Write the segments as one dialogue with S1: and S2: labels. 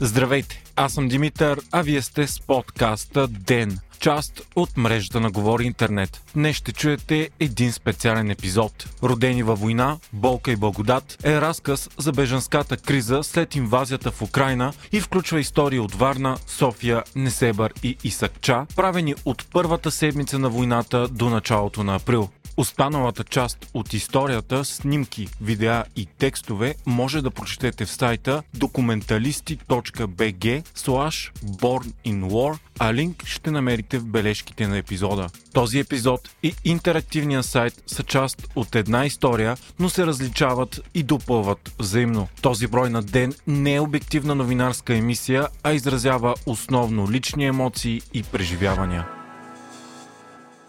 S1: Здравейте, аз съм Димитър, а вие сте с подкаста ДЕН, част от мрежата на Говори Интернет. Днес ще чуете един специален епизод. Родени във война, болка и благодат е разказ за бежанската криза след инвазията в Украина и включва истории от Варна, София, Несебър и Исакча, правени от първата седмица на войната до началото на април. Останалата част от историята, снимки, видеа и текстове може да прочетете в сайта документалисти.bg slash born in war, а линк ще намерите в бележките на епизода. Този епизод и интерактивния сайт са част от една история, но се различават и допълват взаимно. Този брой на ден не е обективна новинарска емисия, а изразява основно лични емоции и преживявания.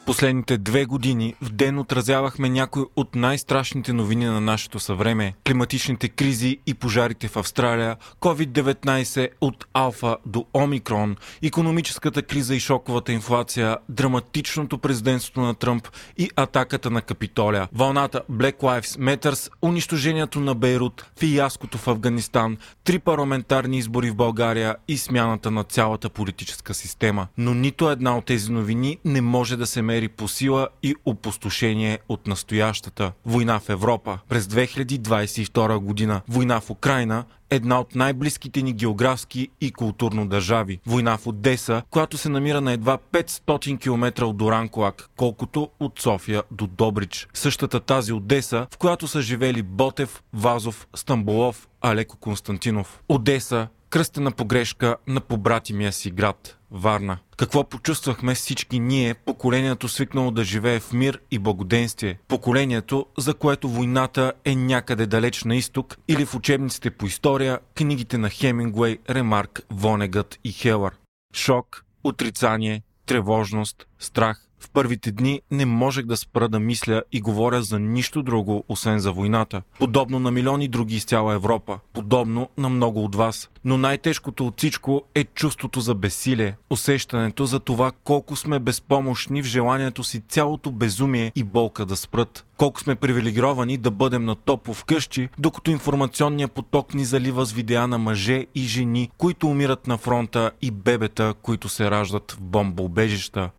S1: Последните две години в ден отразявахме някои от най-страшните новини на нашето съвреме. Климатичните кризи и пожарите в Австралия, COVID-19 от Алфа до Омикрон, економическата криза и шоковата инфлация, драматичното президентство на Тръмп и атаката на Капитолия, вълната Black Lives Matters, унищожението на Бейрут, фияското в Афганистан, три парламентарни избори в България и смяната на цялата политическа система. Но нито една от тези новини не може да се мери намери по сила и опустошение от настоящата война в Европа през 2022 година. Война в Украина една от най-близките ни географски и културно държави. Война в Одеса, която се намира на едва 500 км от Доранколак, колкото от София до Добрич. Същата тази Одеса, в която са живели Ботев, Вазов, Стамбулов, Алеко Константинов. Одеса, кръстена погрешка на побратимия си град. Варна. Какво почувствахме всички ние, поколението свикнало да живее в мир и благоденствие? Поколението, за което войната е някъде далеч на изток или в учебниците по история, книгите на Хемингуей, Ремарк, Вонегът и Хелър. Шок, отрицание, тревожност, страх, в първите дни не можех да спра да мисля и говоря за нищо друго, освен за войната. Подобно на милиони други из цяла Европа. Подобно на много от вас. Но най-тежкото от всичко е чувството за безсилие. Усещането за това колко сме безпомощни в желанието си цялото безумие и болка да спрат. Колко сме привилегировани да бъдем на топо вкъщи, докато информационният поток ни залива с видеа на мъже и жени, които умират на фронта и бебета, които се раждат в бомбоубежища.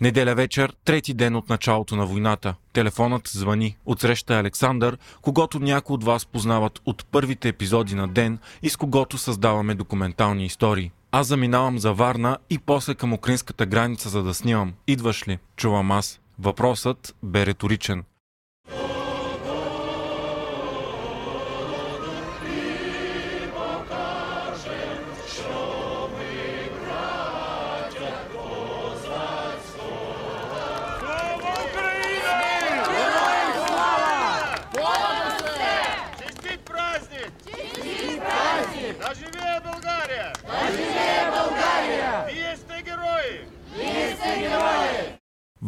S1: Неделя вечер, трети ден от началото на войната. Телефонът звъни. Отсреща е Александър, когато някои от вас познават от първите епизоди на ден и с когото създаваме документални истории. Аз заминавам за Варна и после към украинската граница, за да снимам. Идваш ли? Чувам аз. Въпросът бе риторичен.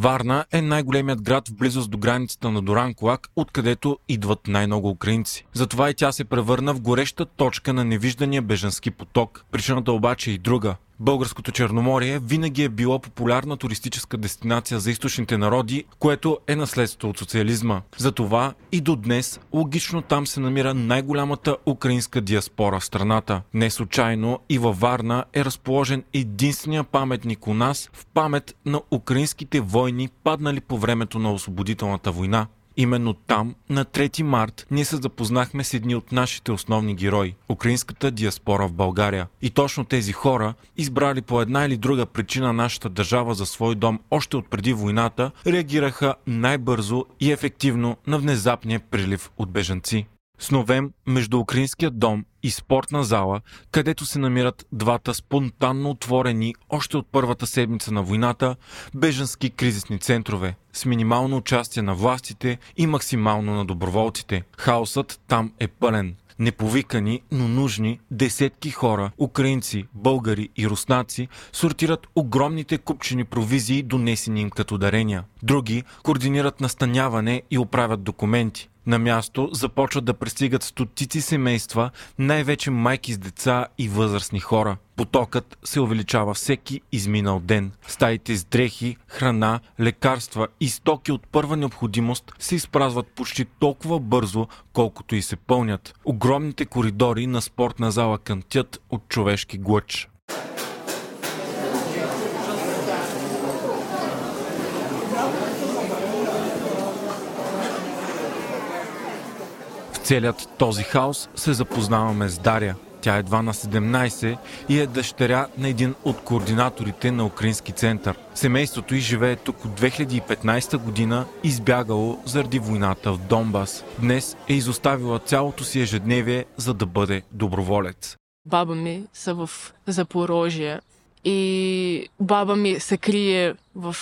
S1: Варна е най-големият град в близост до границата на Доранколак, откъдето идват най-много украинци. Затова и тя се превърна в гореща точка на невиждания бежански поток. Причината обаче е и друга. Българското Черноморие винаги е било популярна туристическа дестинация за източните народи, което е наследство от социализма. Затова и до днес логично там се намира най-голямата украинска диаспора в страната. Не случайно и във Варна е разположен единствения паметник у нас в памет на украинските войни, паднали по времето на освободителната война. Именно там, на 3 март, ние се запознахме с едни от нашите основни герои – украинската диаспора в България. И точно тези хора, избрали по една или друга причина нашата държава за свой дом още от преди войната, реагираха най-бързо и ефективно на внезапния прилив от бежанци. Сновем между Украинския дом и спортна зала, където се намират двата спонтанно отворени още от първата седмица на войната бежански кризисни центрове с минимално участие на властите и максимално на доброволците. Хаосът там е пълен неповикани, но нужни десетки хора, украинци, българи и руснаци, сортират огромните купчени провизии, донесени им като дарения. Други координират настаняване и оправят документи. На място започват да пристигат стотици семейства, най-вече майки с деца и възрастни хора. Потокът се увеличава всеки изминал ден. Стаите с дрехи, храна, лекарства и стоки от първа необходимост се изпразват почти толкова бързо, колкото и се пълнят. Огромните коридори на спортна зала кънтят от човешки глъч. Целият този хаос се запознаваме с Дария. Тя е едва на 17 и е дъщеря на един от координаторите на Украински център. Семейството й живее тук от 2015 година, избягало заради войната в Донбас. Днес е изоставила цялото си ежедневие, за да бъде доброволец.
S2: Баба ми са в Запорожие и баба ми се крие в,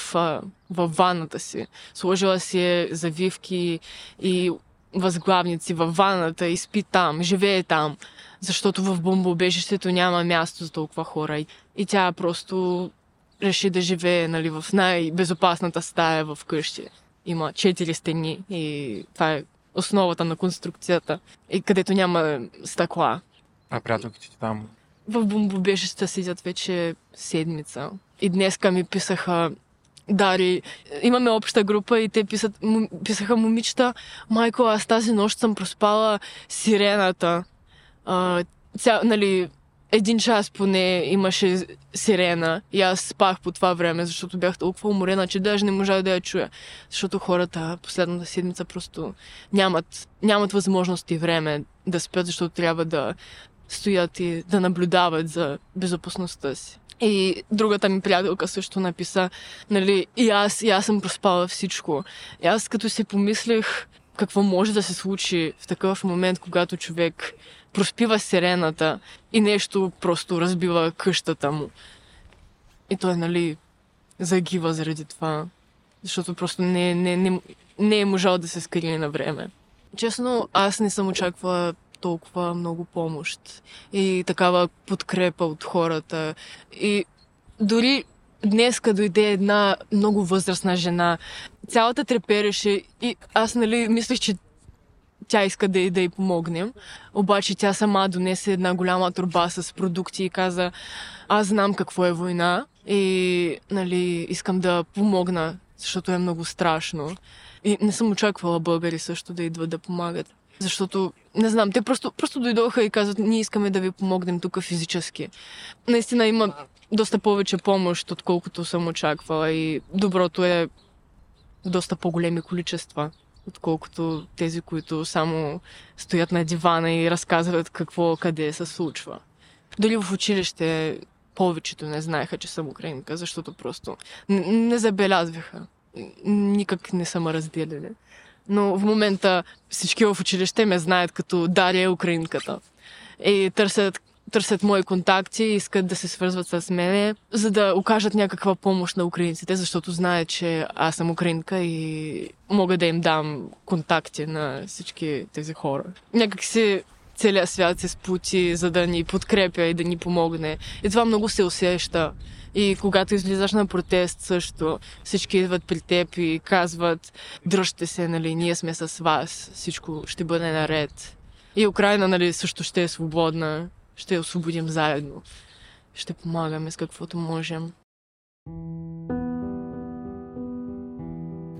S2: в ванната си. Сложила си е завивки и възглавници във ваната и спи там, живее там, защото в бомбоубежището няма място за толкова хора. И тя просто реши да живее нали, в най-безопасната стая в къщи. Има четири стени и това е основата на конструкцията, и където няма стъкла.
S1: А приятелките ти там?
S2: В бомбоубежищата седят вече седмица. И днеска ми писаха Дари, имаме обща група и те писат, писаха момичета, майко, аз тази нощ съм проспала сирената. А, ця, нали, един час поне имаше сирена и аз спах по това време, защото бях толкова уморена, че даже не можах да я чуя. Защото хората последната седмица просто нямат, нямат възможност и време да спят, защото трябва да стоят и да наблюдават за безопасността си. И другата ми приятелка също написа, нали, и аз, и аз съм проспала всичко. И аз като си помислих какво може да се случи в такъв момент, когато човек проспива сирената и нещо просто разбива къщата му. И той, нали, загива заради това. Защото просто не, не, не, не е можал да се скрие на време. Честно, аз не съм очаквала толкова много помощ и такава подкрепа от хората. И дори днеска дойде една много възрастна жена. Цялата трепереше и аз, нали, мислех, че тя иска да, да й помогнем. Обаче тя сама донесе една голяма турба с продукти и каза, аз знам какво е война и нали, искам да помогна, защото е много страшно. И не съм очаквала българи също да идват да помагат. Защото, не знам, те просто, просто дойдоха и казват, ние искаме да ви помогнем тук физически. Наистина има доста повече помощ, отколкото съм очаквала и доброто е доста по-големи количества, отколкото тези, които само стоят на дивана и разказват какво къде се случва. Дали в училище повечето не знаеха, че съм украинка, защото просто не, не забелязваха. Никак не са ме разделили но в момента всички в училище ме знаят като Дария украинката. И търсят, търсят мои контакти, искат да се свързват с мене, за да окажат някаква помощ на украинците, защото знаят, че аз съм украинка и мога да им дам контакти на всички тези хора. Някак си целият свят се спути, за да ни подкрепя и да ни помогне. И това много се усеща. И когато излизаш на протест също, всички идват при теб и казват, дръжте се, нали, ние сме с вас, всичко ще бъде наред. И Украина, нали, също ще е свободна, ще я освободим заедно. Ще помагаме с каквото можем.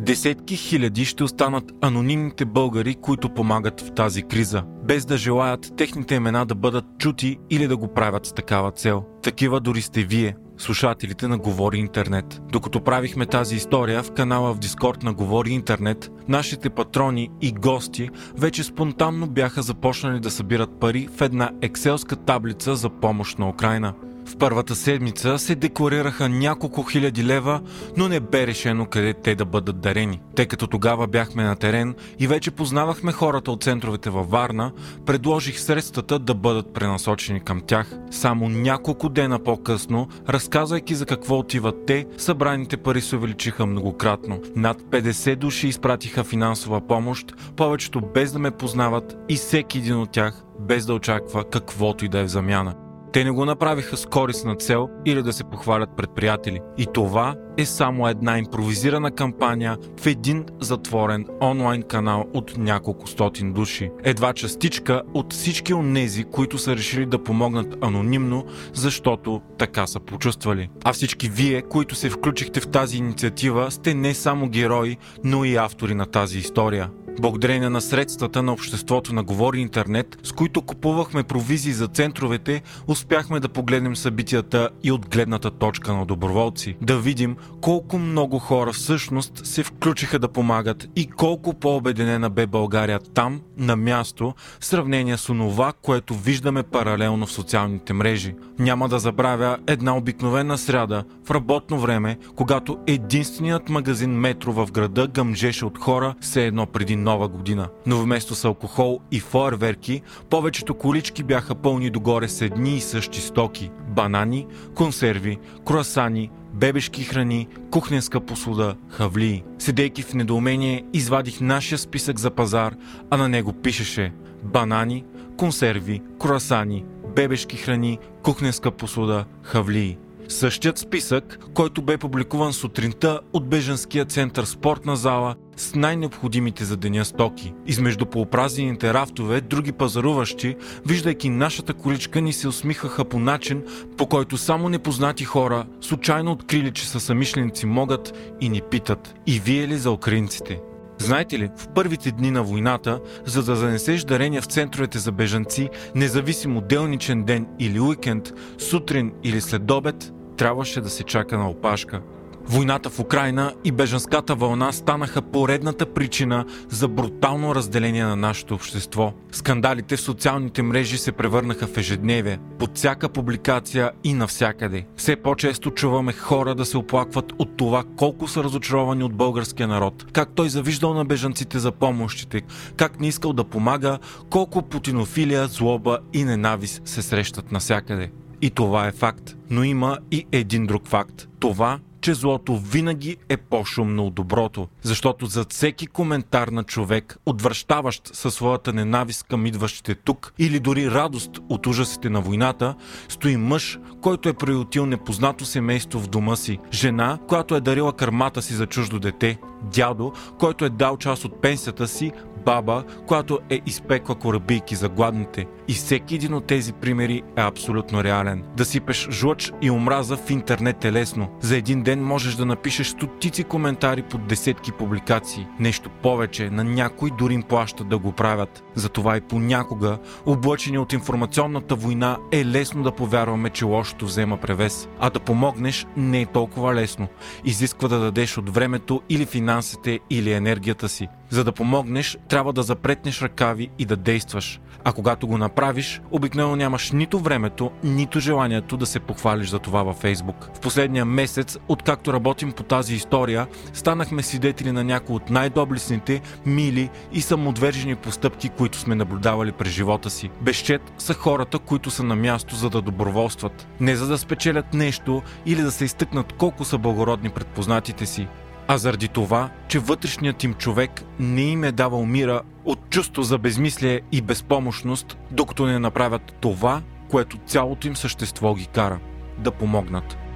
S1: Десетки хиляди ще останат анонимните българи, които помагат в тази криза, без да желаят техните имена да бъдат чути или да го правят с такава цел. Такива дори сте вие, слушателите на Говори Интернет. Докато правихме тази история в канала в Дискорд на Говори Интернет, нашите патрони и гости вече спонтанно бяха започнали да събират пари в една екселска таблица за помощ на Украина – в първата седмица се декларираха няколко хиляди лева, но не бе решено къде те да бъдат дарени. Тъй като тогава бяхме на терен и вече познавахме хората от центровете във Варна, предложих средствата да бъдат пренасочени към тях. Само няколко дена по-късно, разказвайки за какво отиват те, събраните пари се увеличиха многократно. Над 50 души изпратиха финансова помощ, повечето без да ме познават и всеки един от тях без да очаква каквото и да е в замяна. Те не го направиха с корисна цел или да се похвалят пред приятели. И това е само една импровизирана кампания в един затворен онлайн канал от няколко стотин души. Едва частичка от всички онези, които са решили да помогнат анонимно, защото така са почувствали. А всички вие, които се включихте в тази инициатива, сте не само герои, но и автори на тази история. Благодарение на средствата на обществото на Говори Интернет, с които купувахме провизии за центровете, успяхме да погледнем събитията и от гледната точка на доброволци. Да видим колко много хора всъщност се включиха да помагат и колко по-обеденена бе България там, на място, в сравнение с онова, което виждаме паралелно в социалните мрежи. Няма да забравя една обикновена сряда в работно време, когато единственият магазин Метро в града гъмжеше от хора, все едно преди нова година. Но вместо с алкохол и фойерверки, повечето колички бяха пълни догоре с едни и същи стоки – банани, консерви, круасани, бебешки храни, кухненска посуда, хавлии. Седейки в недоумение, извадих нашия списък за пазар, а на него пишеше банани, консерви, круасани, бебешки храни, кухненска посуда, хавлии. Същият списък, който бе публикуван сутринта от Бежанския център спортна зала с най-необходимите за деня стоки. Измежду полупразнените рафтове, други пазаруващи, виждайки нашата количка, ни се усмихаха по начин, по който само непознати хора, случайно открили, че са самишленици могат и ни питат. И вие ли за украинците? Знаете ли, в първите дни на войната, за да занесеш дарения в центровете за бежанци, независимо делничен ден или уикенд, сутрин или след обед, трябваше да се чака на опашка. Войната в Украина и бежанската вълна станаха поредната причина за брутално разделение на нашето общество. Скандалите в социалните мрежи се превърнаха в ежедневие, под всяка публикация и навсякъде. Все по-често чуваме хора да се оплакват от това колко са разочаровани от българския народ, как той завиждал на бежанците за помощите, как не искал да помага, колко путинофилия, злоба и ненавист се срещат навсякъде. И това е факт. Но има и един друг факт. Това, че злото винаги е по-шумно от доброто, защото зад всеки коментар на човек, отвръщаващ със своята ненавист към идващите тук или дори радост от ужасите на войната, стои мъж, който е приютил непознато семейство в дома си, жена, която е дарила кърмата си за чуждо дете, дядо, който е дал част от пенсията си, баба, която е изпекла корабийки за гладните. И всеки един от тези примери е абсолютно реален. Да сипеш жлъч и омраза в интернет е лесно. За един ден можеш да напишеш стотици коментари под десетки публикации. Нещо повече, на някой дори им плащат да го правят. Затова и понякога, облъчени от информационната война, е лесно да повярваме, че лошото взема превес. А да помогнеш не е толкова лесно. Изисква да дадеш от времето или финансите или енергията си. За да помогнеш, трябва да запретнеш ръкави и да действаш. А когато го направиш, обикновено нямаш нито времето, нито желанието да се похвалиш за това във Фейсбук. В последния месец, откакто работим по тази история, станахме свидетели на някои от най-доблестните, мили и самоотвержени постъпки, които сме наблюдавали през живота си. Безчет са хората, които са на място за да доброволстват. Не за да спечелят нещо или да се изтъкнат колко са благородни предпознатите си, а заради това, че вътрешният им човек не им е давал мира от чувство за безмислие и безпомощност, докато не направят това, което цялото им същество ги кара да помогнат.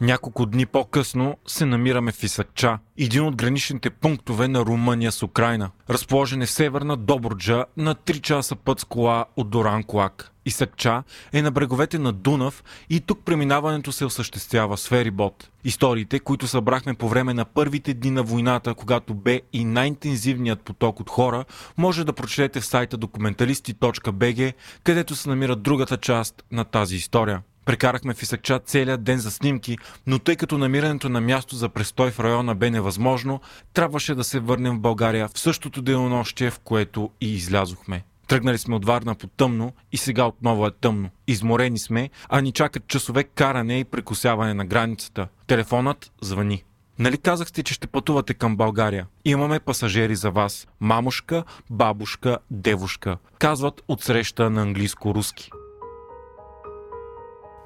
S1: Няколко дни по-късно се намираме в Исакча, един от граничните пунктове на Румъния с Украина. Разположен е в северна Добруджа на 3 часа път с кола от Доран Клак. Исакча е на бреговете на Дунав и тук преминаването се осъществява с ферибот. Историите, които събрахме по време на първите дни на войната, когато бе и най-интензивният поток от хора, може да прочетете в сайта документалисти.bg, където се намира другата част на тази история. Прекарахме в Исакча целият ден за снимки, но тъй като намирането на място за престой в района бе невъзможно, трябваше да се върнем в България в същото денонощие, в което и излязохме. Тръгнали сме от Варна по тъмно и сега отново е тъмно. Изморени сме, а ни чакат часове каране и прекусяване на границата. Телефонът звъни. Нали казахте, че ще пътувате към България? Имаме пасажери за вас. Мамушка, бабушка, девушка. Казват от среща на английско-руски.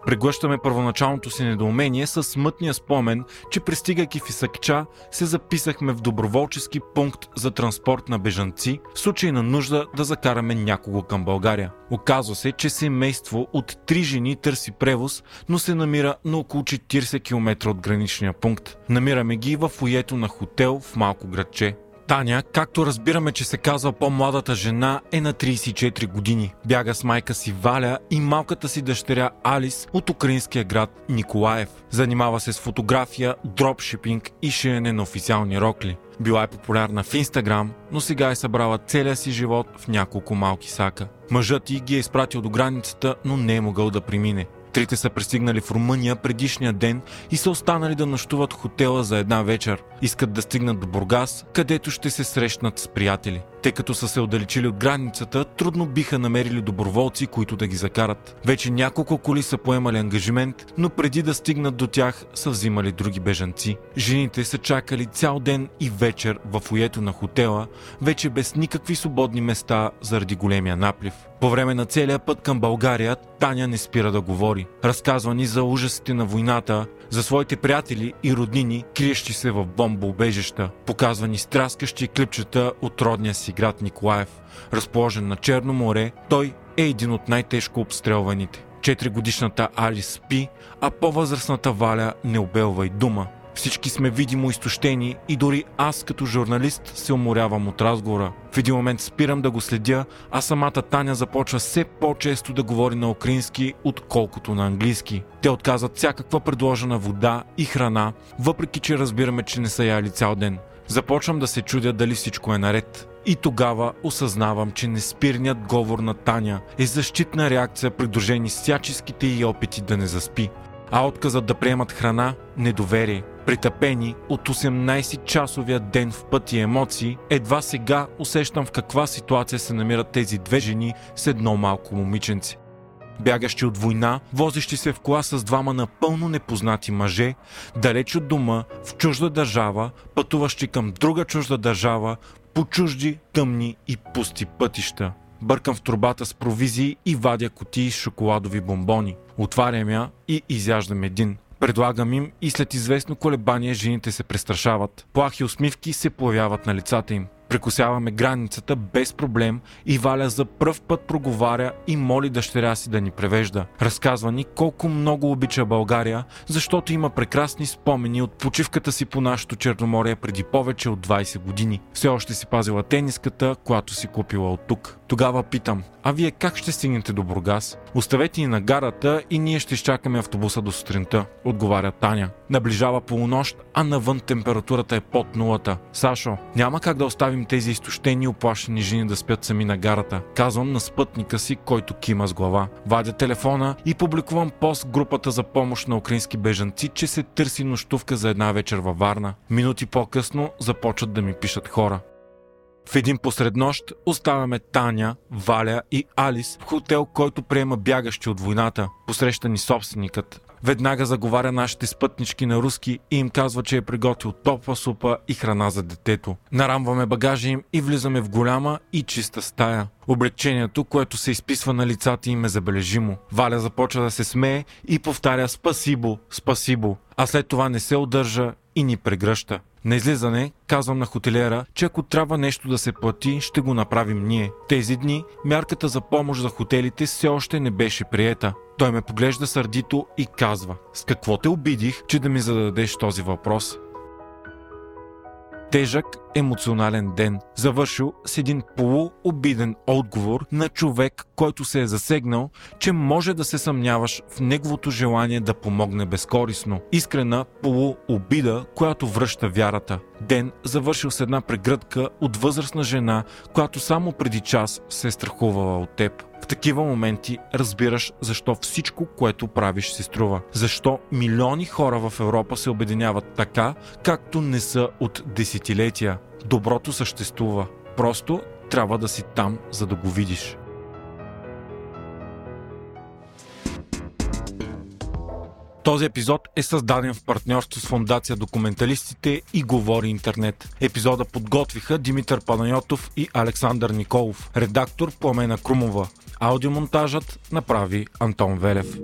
S1: Преглъщаме първоначалното си недоумение с смътния спомен, че пристигайки в Исакча, се записахме в доброволчески пункт за транспорт на бежанци, в случай на нужда да закараме някого към България. Оказва се, че семейство от три жени търси превоз, но се намира на около 40 км от граничния пункт. Намираме ги в уето на хотел в малко градче. Таня, както разбираме, че се казва по-младата жена, е на 34 години. Бяга с майка си Валя и малката си дъщеря Алис от украинския град Николаев. Занимава се с фотография, дропшипинг и шиене на официални рокли. Била е популярна в Инстаграм, но сега е събрала целия си живот в няколко малки сака. Мъжът й ги е изпратил до границата, но не е могъл да премине. Трите са пристигнали в Румъния предишния ден и са останали да нощуват хотела за една вечер. Искат да стигнат до Бургас, където ще се срещнат с приятели. Тъй като са се отдалечили от границата, трудно биха намерили доброволци, които да ги закарат. Вече няколко коли са поемали ангажимент, но преди да стигнат до тях са взимали други бежанци. Жените са чакали цял ден и вечер в уето на хотела, вече без никакви свободни места заради големия наплив. По време на целия път към България Таня не спира да говори. Разказва ни за ужасите на войната, за своите приятели и роднини, криещи се в бомбоубежища. Показва ни страскащи клипчета от родния си град Николаев. Разположен на Черно море, той е един от най-тежко обстрелваните. Четиригодишната Али спи, а по-възрастната Валя не обелва и дума. Всички сме видимо изтощени и дори аз като журналист се уморявам от разговора. В един момент спирам да го следя, а самата Таня започва все по-често да говори на украински, отколкото на английски. Те отказват всякаква предложена вода и храна, въпреки че разбираме, че не са яли цял ден. Започвам да се чудя дали всичко е наред. И тогава осъзнавам, че неспирният говор на Таня е защитна реакция, придружени с всяческите и опити да не заспи. А отказът да приемат храна – недоверие. Притъпени от 18-часовия ден в пъти емоции, едва сега усещам в каква ситуация се намират тези две жени с едно малко момиченце. Бягащи от война, возещи се в кола с двама напълно непознати мъже, далеч от дома, в чужда държава, пътуващи към друга чужда държава, по чужди, тъмни и пусти пътища. Бъркам в трубата с провизии и вадя котии с шоколадови бомбони. Отварям я и изяждам един. Предлагам им и след известно колебание жените се престрашават. Плахи усмивки се появяват на лицата им. Прекусяваме границата без проблем и Валя за пръв път проговаря и моли дъщеря си да ни превежда. Разказва ни колко много обича България, защото има прекрасни спомени от почивката си по нашото Черноморие преди повече от 20 години. Все още си пазила тениската, която си купила от тук. Тогава питам, а вие как ще стигнете до Бургас? Оставете ни на гарата и ние ще изчакаме автобуса до сутринта, отговаря Таня. Наближава полунощ, а навън температурата е под нулата. Сашо, няма как да оставим тези изтощени оплашени жени да спят сами на гарата. Казвам на спътника си, който кима с глава. Вадя телефона и публикувам пост групата за помощ на украински бежанци, че се търси нощувка за една вечер във Варна. Минути по-късно започват да ми пишат хора. В един посреднощ оставяме Таня, Валя и Алис в хотел, който приема бягащи от войната. Посреща ни собственикът. Веднага заговаря нашите спътнички на руски и им казва, че е приготвил топла супа и храна за детето. Нарамваме багажа им и влизаме в голяма и чиста стая. Облегчението, което се изписва на лицата им е забележимо. Валя започва да се смее и повтаря спасибо, спасибо, а след това не се удържа и ни прегръща. На излизане казвам на хотелиера, че ако трябва нещо да се плати, ще го направим ние. Тези дни мярката за помощ за хотелите все още не беше приета. Той ме поглежда сърдито и казва, с какво те обидих, че да ми зададеш този въпрос? Тежък емоционален ден, завършил с един полуобиден отговор на човек, който се е засегнал, че може да се съмняваш в неговото желание да помогне безкорисно. Искрена полуобида, която връща вярата. Ден завършил с една прегръдка от възрастна жена, която само преди час се е страхувала от теб. Такива моменти разбираш защо всичко, което правиш, се струва. Защо милиони хора в Европа се обединяват така, както не са от десетилетия. Доброто съществува. Просто трябва да си там, за да го видиш. Този епизод е създаден в партньорство с фундация Документалистите и Говори Интернет. Епизода подготвиха Димитър Панайотов и Александър Николов, редактор Пламена Крумова. Аудиомонтажът направи Антон Велев.